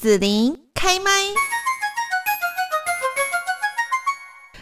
紫琳开麦。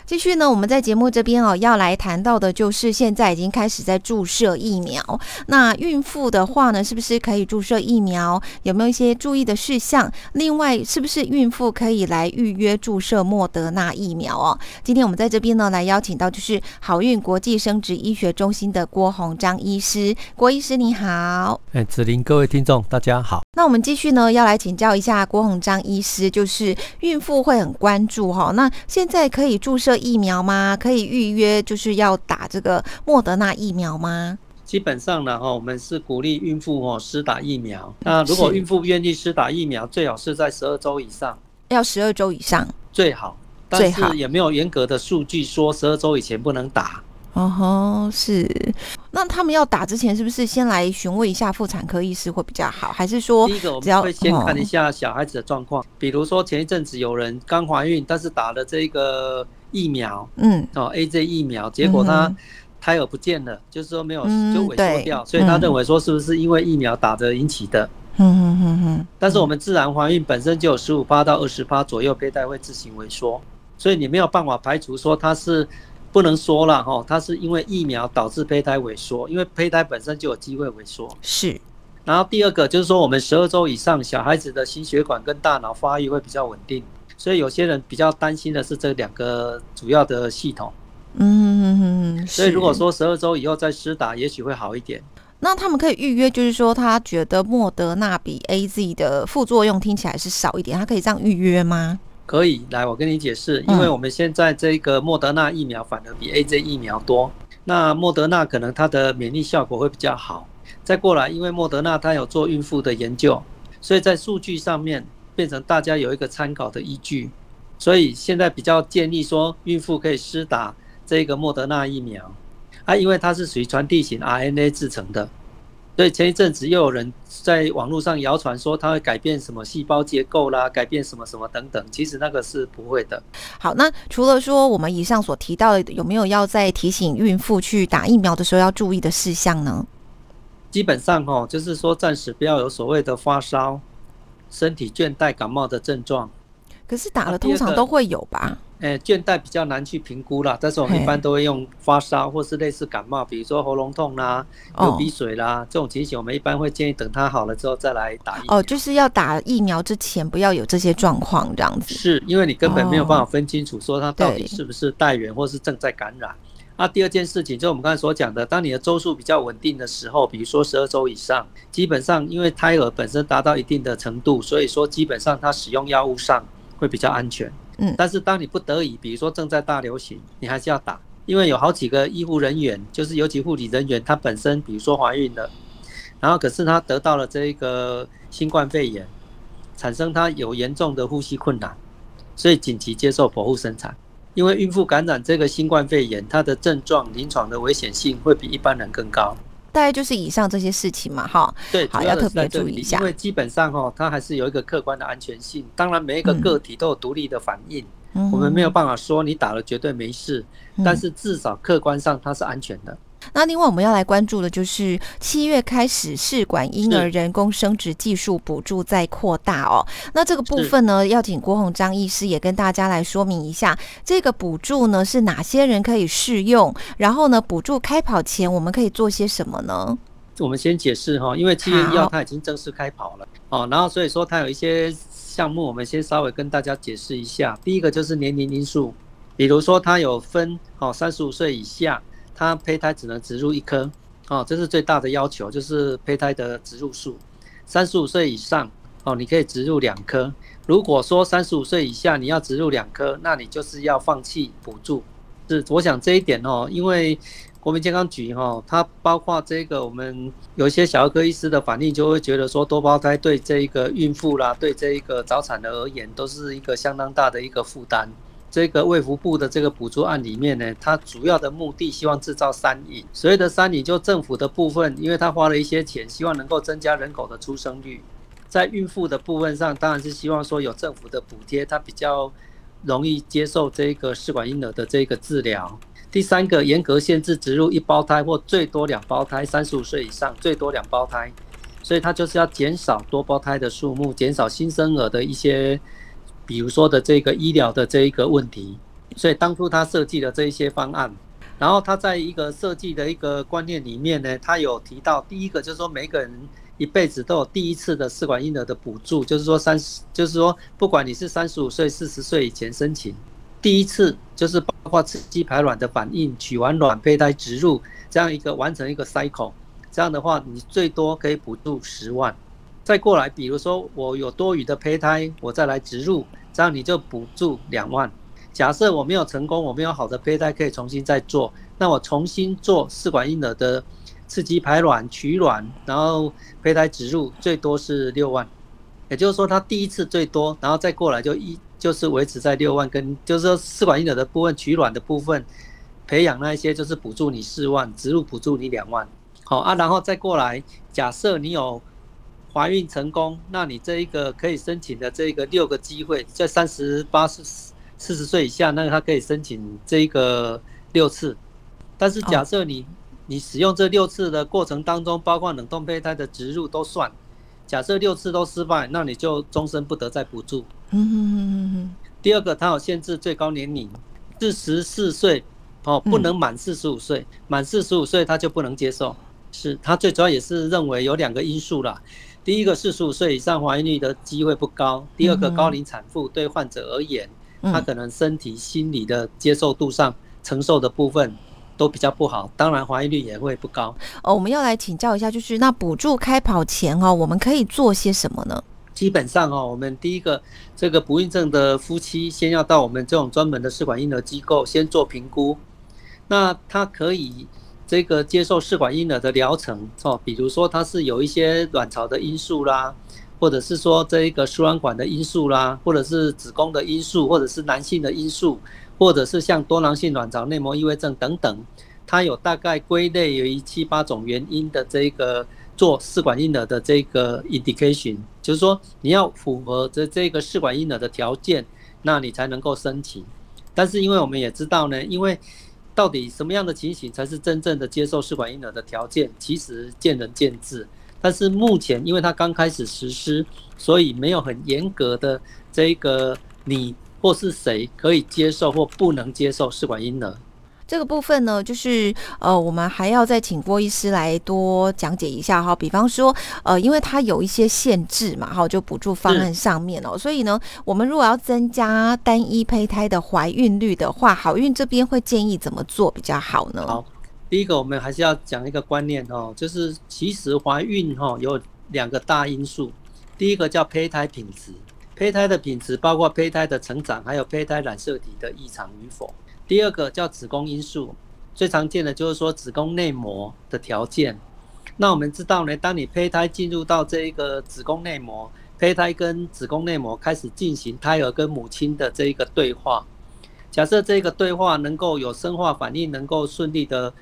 继续呢，我们在节目这边哦，要来谈到的就是现在已经开始在注射疫苗。那孕妇的话呢，是不是可以注射疫苗？有没有一些注意的事项？另外，是不是孕妇可以来预约注射莫德纳疫苗哦？今天我们在这边呢，来邀请到就是好运国际生殖医学中心的郭宏章医师。郭医师你好，哎，子琳，各位听众大家好。那我们继续呢，要来请教一下郭宏章医师，就是孕妇会很关注哈。那现在可以注射？疫苗吗？可以预约，就是要打这个莫德纳疫苗吗？基本上呢，哈，我们是鼓励孕妇哦施打疫苗。那如果孕妇愿意施打疫苗，最好是在十二周以上，要十二周以上最好。但是也没有严格的数据说十二周以前不能打。哦吼，是。那他们要打之前，是不是先来询问一下妇产科医师会比较好？还是说，第一个我们会先看一下小孩子的状况。比如说前一阵子有人刚怀孕，但是打了这个疫苗，嗯，哦，A Z 疫苗，结果他胎儿不见了，就是说没有就萎缩掉，所以他认为说是不是因为疫苗打的引起的？嗯嗯嗯嗯。但是我们自然怀孕本身就有十五八到二十八左右胚胎会自行萎缩，所以你没有办法排除说它是。不能说了哈，它是因为疫苗导致胚胎萎缩，因为胚胎本身就有机会萎缩。是，然后第二个就是说，我们十二周以上小孩子的心血管跟大脑发育会比较稳定，所以有些人比较担心的是这两个主要的系统。嗯，所以如果说十二周以后再施打，也许会好一点。那他们可以预约，就是说他觉得莫德纳比 A Z 的副作用听起来是少一点，他可以这样预约吗？可以来，我跟你解释，因为我们现在这个莫德纳疫苗反而比 A Z 疫苗多。那莫德纳可能它的免疫效果会比较好。再过来，因为莫德纳它有做孕妇的研究，所以在数据上面变成大家有一个参考的依据。所以现在比较建议说，孕妇可以施打这个莫德纳疫苗啊，因为它是属于传递型 R N A 制成的。所以前一阵子又有人在网络上谣传说它会改变什么细胞结构啦，改变什么什么等等，其实那个是不会的。好，那除了说我们以上所提到的，有没有要在提醒孕妇去打疫苗的时候要注意的事项呢？基本上哦，就是说暂时不要有所谓的发烧、身体倦怠、感冒的症状。可是打了通常都会有吧？诶，倦怠比较难去评估啦，但是我们一般都会用发烧或是类似感冒，比如说喉咙痛啦、流鼻水啦这种情形，我们一般会建议等它好了之后再来打疫苗。哦，就是要打疫苗之前不要有这些状况这样子。是因为你根本没有办法分清楚说它到底是不是带源或是正在感染。那第二件事情就是我们刚才所讲的，当你的周数比较稳定的时候，比如说十二周以上，基本上因为胎儿本身达到一定的程度，所以说基本上它使用药物上会比较安全。嗯，但是当你不得已，比如说正在大流行，你还是要打，因为有好几个医护人员，就是尤其护理人员，他本身比如说怀孕了，然后可是他得到了这个新冠肺炎，产生他有严重的呼吸困难，所以紧急接受剖腹生产。因为孕妇感染这个新冠肺炎，它的症状、临床的危险性会比一般人更高。大概就是以上这些事情嘛，哈，对，好要特别注意一下，因为基本上哈，它还是有一个客观的安全性。当然，每一个个体都有独立的反应，我们没有办法说你打了绝对没事，但是至少客观上它是安全的。那另外我们要来关注的就是七月开始试管婴儿人工生殖技术补助在扩大哦。那这个部分呢，要请郭宏章医师也跟大家来说明一下，这个补助呢是哪些人可以适用？然后呢，补助开跑前我们可以做些什么呢？我们先解释哈，因为七月一号它已经正式开跑了哦，然后所以说它有一些项目，我们先稍微跟大家解释一下。第一个就是年龄因素，比如说它有分哦，三十五岁以下。它胚胎只能植入一颗，哦，这是最大的要求，就是胚胎的植入数。三十五岁以上，哦，你可以植入两颗。如果说三十五岁以下你要植入两颗，那你就是要放弃补助。是，我想这一点哦，因为国民健康局哈，它包括这个我们有一些小儿科医师的反应，就会觉得说多胞胎对这一个孕妇啦，对这一个早产的而言，都是一个相当大的一个负担。这个卫福部的这个补助案里面呢，它主要的目的希望制造三赢。所谓的三赢，就政府的部分，因为他花了一些钱，希望能够增加人口的出生率。在孕妇的部分上，当然是希望说有政府的补贴，它比较容易接受这个试管婴儿的这个治疗。第三个，严格限制植入一胞胎或最多两胞胎，三十五岁以上最多两胞胎。所以它就是要减少多胞胎的数目，减少新生儿的一些，比如说的这个医疗的这一个问题。所以当初他设计了这一些方案，然后他在一个设计的一个观念里面呢，他有提到第一个就是说每个人一辈子都有第一次的试管婴儿的补助，就是说三十，就是说不管你是三十五岁、四十岁以前申请，第一次就是包括刺激排卵的反应、取完卵胚胎植入这样一个完成一个 cycle，这样的话你最多可以补助十万。再过来，比如说我有多余的胚胎，我再来植入，这样你就补助两万。假设我没有成功，我没有好的胚胎可以重新再做，那我重新做试管婴儿的刺激排卵、取卵，然后胚胎植入，最多是六万。也就是说，他第一次最多，然后再过来就一就是维持在六万，跟就是说试管婴儿的部分、取卵的部分、培养那一些就是补助你四万，植入补助你两万。好啊，然后再过来，假设你有怀孕成功，那你这一个可以申请的这个六个机会，在三十八四。四十岁以下，那他可以申请这一个六次，但是假设你你使用这六次的过程当中，包括冷冻胚胎的植入都算，假设六次都失败，那你就终身不得再补助。第二个，它有限制最高年龄，四十四岁哦，不能满四十五岁，满四十五岁他就不能接受。是，他最主要也是认为有两个因素啦，第一个四十五岁以上怀孕率的机会不高，第二个高龄产妇对患者而言。他可能身体、心理的接受度上承受的部分都比较不好，当然怀孕率也会不高。哦，我们要来请教一下，就是那补助开跑前哦，我们可以做些什么呢？基本上哦，我们第一个这个不孕症的夫妻，先要到我们这种专门的试管婴儿机构先做评估。那他可以这个接受试管婴儿的疗程哦，比如说它是有一些卵巢的因素啦。或者是说这一个输卵管的因素啦，或者是子宫的因素，或者是男性的因素，或者是像多囊性卵巢内膜异位症等等，它有大概归类于七八种原因的这个做试管婴儿的这个 indication，就是说你要符合这这个试管婴儿的条件，那你才能够申请。但是因为我们也知道呢，因为到底什么样的情形才是真正的接受试管婴儿的条件，其实见仁见智。但是目前，因为它刚开始实施，所以没有很严格的这个你或是谁可以接受或不能接受试管婴儿这个部分呢，就是呃，我们还要再请郭医师来多讲解一下哈。比方说，呃，因为它有一些限制嘛，哈，就补助方案上面哦，所以呢，我们如果要增加单一胚胎的怀孕率的话，好运这边会建议怎么做比较好呢？好。第一个，我们还是要讲一个观念哦，就是其实怀孕哈有两个大因素，第一个叫胚胎品质，胚胎的品质包括胚胎的成长，还有胚胎染色体的异常与否。第二个叫子宫因素，最常见的就是说子宫内膜的条件。那我们知道呢，当你胚胎进入到这一个子宫内膜，胚胎跟子宫内膜开始进行胎儿跟母亲的这一个对话，假设这个对话能够有生化反应，能够顺利的。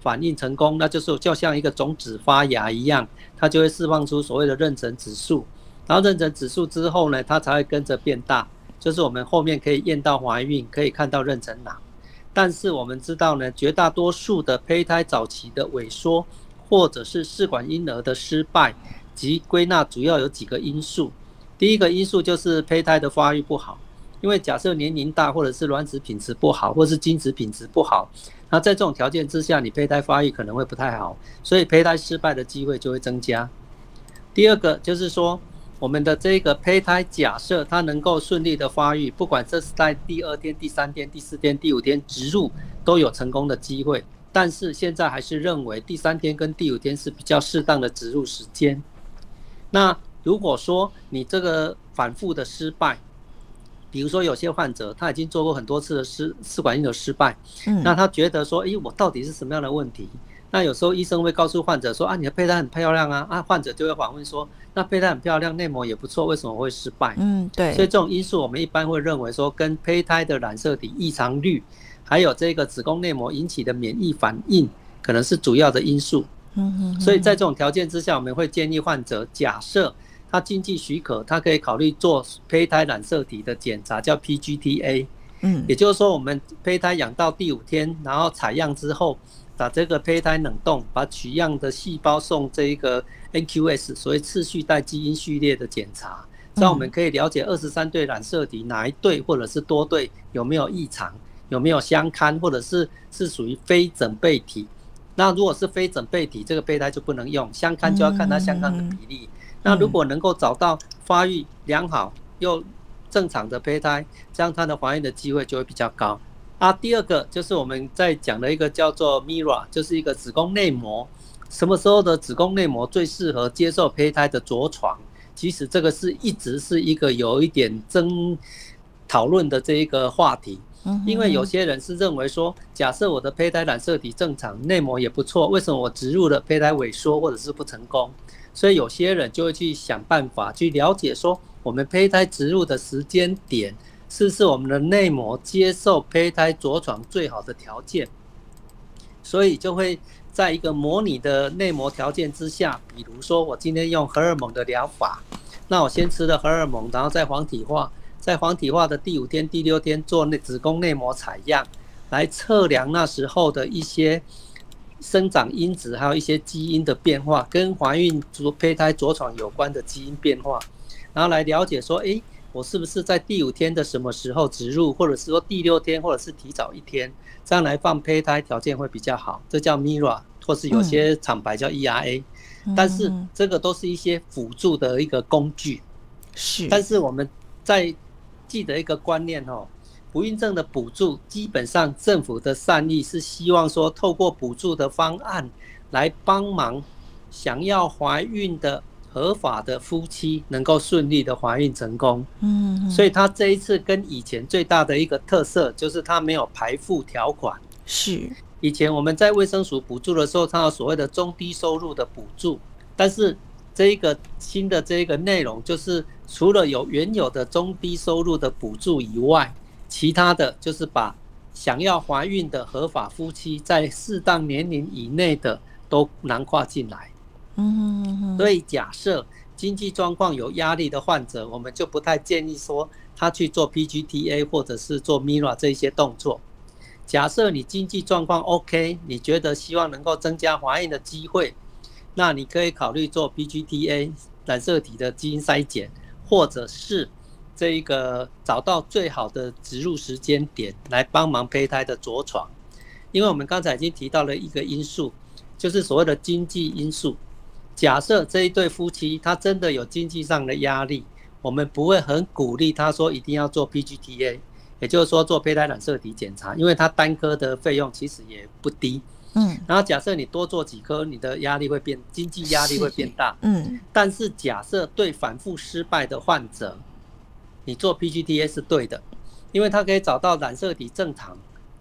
反应成功，那就是就像一个种子发芽一样，它就会释放出所谓的妊娠指数，然后妊娠指数之后呢，它才会跟着变大，就是我们后面可以验到怀孕，可以看到妊娠囊。但是我们知道呢，绝大多数的胚胎早期的萎缩，或者是试管婴儿的失败，及归纳主要有几个因素。第一个因素就是胚胎的发育不好，因为假设年龄大，或者是卵子品质不好，或是精子品质不好。那在这种条件之下，你胚胎发育可能会不太好，所以胚胎失败的机会就会增加。第二个就是说，我们的这个胚胎假设它能够顺利的发育，不管这是在第二天、第三天、第四天、第五天植入都有成功的机会。但是现在还是认为第三天跟第五天是比较适当的植入时间。那如果说你这个反复的失败，比如说，有些患者他已经做过很多次的试试管婴儿失败，嗯，那他觉得说，诶，我到底是什么样的问题？那有时候医生会告诉患者说，啊，你的胚胎很漂亮啊，啊，患者就会反问说，那胚胎很漂亮，内膜也不错，为什么会失败？嗯，对。所以这种因素，我们一般会认为说，跟胚胎的染色体异常率，还有这个子宫内膜引起的免疫反应，可能是主要的因素。嗯嗯。所以在这种条件之下，我们会建议患者假设。他经济许可，他可以考虑做胚胎染色体的检查，叫 PGTA。嗯，也就是说，我们胚胎养到第五天，然后采样之后，把这个胚胎冷冻，把取样的细胞送这一个 NQS，所谓次序带基因序列的检查，这样我们可以了解二十三对染色体哪一对或者是多对有没有异常，有没有相看，或者是是属于非整倍体。那如果是非整倍体，这个胚胎就不能用，相看就要看它相看的比例。那如果能够找到发育良好又正常的胚胎，这样它的怀孕的机会就会比较高。啊，第二个就是我们在讲的一个叫做 MIRA，就是一个子宫内膜。什么时候的子宫内膜最适合接受胚胎的着床？其实这个是一直是一个有一点争讨论的这一个话题。因为有些人是认为说，假设我的胚胎染色体正常，内膜也不错，为什么我植入了胚胎萎缩或者是不成功？所以有些人就会去想办法去了解说，我们胚胎植入的时间点。是不是我们的内膜接受胚胎着床最好的条件？所以就会在一个模拟的内膜条件之下，比如说我今天用荷尔蒙的疗法，那我先吃了荷尔蒙，然后再黄体化，在黄体化的第五天、第六天做内子宫内膜采样，来测量那时候的一些生长因子，还有一些基因的变化，跟怀孕着胚胎着床有关的基因变化，然后来了解说，诶。我是不是在第五天的什么时候植入，或者是说第六天，或者是提早一天，这样来放胚胎条件会比较好？这叫 MIRA，或是有些厂牌叫 ERA，但是这个都是一些辅助的一个工具。是，但是我们在记得一个观念哦，不孕症的补助基本上政府的善意是希望说，透过补助的方案来帮忙想要怀孕的。合法的夫妻能够顺利的怀孕成功，嗯，所以他这一次跟以前最大的一个特色就是他没有排付条款。是，以前我们在卫生署补助的时候，它有所谓的中低收入的补助，但是这一个新的这一个内容就是除了有原有的中低收入的补助以外，其他的就是把想要怀孕的合法夫妻在适当年龄以内的都囊括进来。嗯，所以假设经济状况有压力的患者，我们就不太建议说他去做 PGTA 或者是做 MIRA 这些动作。假设你经济状况 OK，你觉得希望能够增加怀孕的机会，那你可以考虑做 PGTA 染色体的基因筛检，或者是这一个找到最好的植入时间点来帮忙胚胎的着床。因为我们刚才已经提到了一个因素，就是所谓的经济因素。假设这一对夫妻他真的有经济上的压力，我们不会很鼓励他说一定要做 PGTA，也就是说做胚胎染色体检查，因为他单颗的费用其实也不低。嗯，然后假设你多做几颗，你的压力会变，经济压力会变大。嗯，但是假设对反复失败的患者，你做 PGTA 是对的，因为他可以找到染色体正常。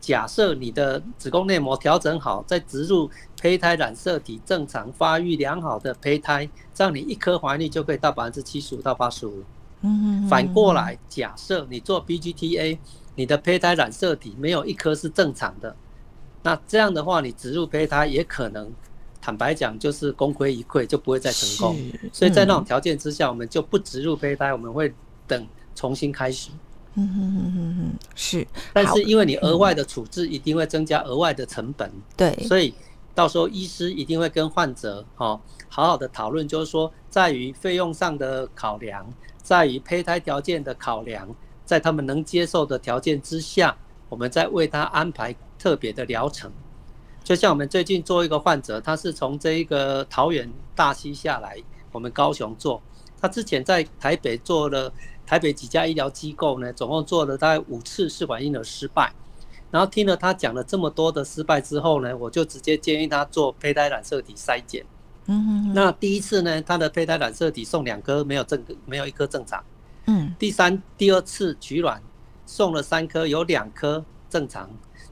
假设你的子宫内膜调整好，再植入胚胎染色体正常、发育良好的胚胎，这样你一颗怀孕就可以到百分之七十五到八十五。嗯反过来，假设你做 BGTA，你的胚胎染色体没有一颗是正常的，那这样的话，你植入胚胎也可能，坦白讲就是功亏一篑，就不会再成功。所以在那种条件之下，我们就不植入胚胎，我们会等重新开始。嗯哼哼哼哼，是，但是因为你额外的处置一定会增加额外的成本，对，所以到时候医师一定会跟患者哦好好的讨论，就是说在于费用上的考量，在于胚胎条件的考量，在他们能接受的条件之下，我们再为他安排特别的疗程。就像我们最近做一个患者，他是从这一个桃园大溪下来，我们高雄做，他之前在台北做了。台北几家医疗机构呢，总共做了大概五次试管婴儿失败，然后听了他讲了这么多的失败之后呢，我就直接建议他做胚胎染色体筛检。嗯，那第一次呢，他的胚胎染色体送两颗，没有正，没有一颗正常。嗯，第三、第二次取卵送了三颗，有两颗正常。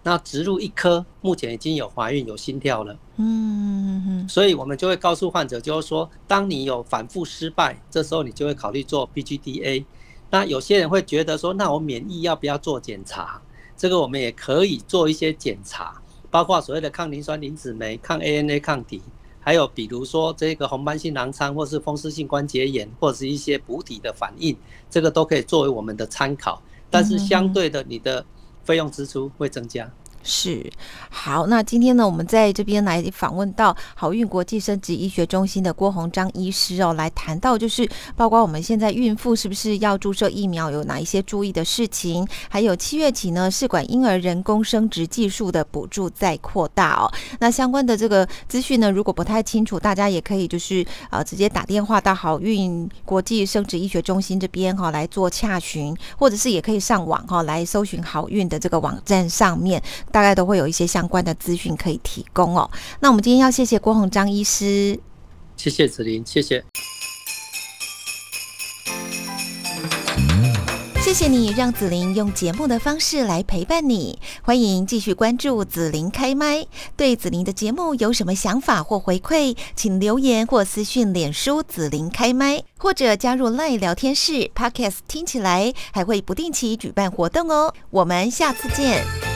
那植入一颗，目前已经有怀孕、有心跳了。嗯，所以我们就会告诉患者，就是说，当你有反复失败，这时候你就会考虑做 PGDA。那有些人会觉得说，那我免疫要不要做检查？这个我们也可以做一些检查，包括所谓的抗磷酸磷脂酶、抗 ANA 抗体，还有比如说这个红斑性狼疮，或是风湿性关节炎，或者是一些补体的反应，这个都可以作为我们的参考。但是相对的，你的费用支出会增加。是，好，那今天呢，我们在这边来访问到好运国际生殖医学中心的郭鸿章医师哦，来谈到就是包括我们现在孕妇是不是要注射疫苗，有哪一些注意的事情，还有七月起呢，试管婴儿人工生殖技术的补助再扩大哦。那相关的这个资讯呢，如果不太清楚，大家也可以就是呃直接打电话到好运国际生殖医学中心这边哈来做洽询，或者是也可以上网哈来搜寻好运的这个网站上面。大概都会有一些相关的资讯可以提供哦。那我们今天要谢谢郭宏章医师，谢谢子琳，谢谢，谢谢你让紫琳用节目的方式来陪伴你。欢迎继续关注紫琳开麦。对紫琳的节目有什么想法或回馈，请留言或私讯脸书紫琳开麦，或者加入赖聊天室 Podcast，听起来还会不定期举办活动哦。我们下次见。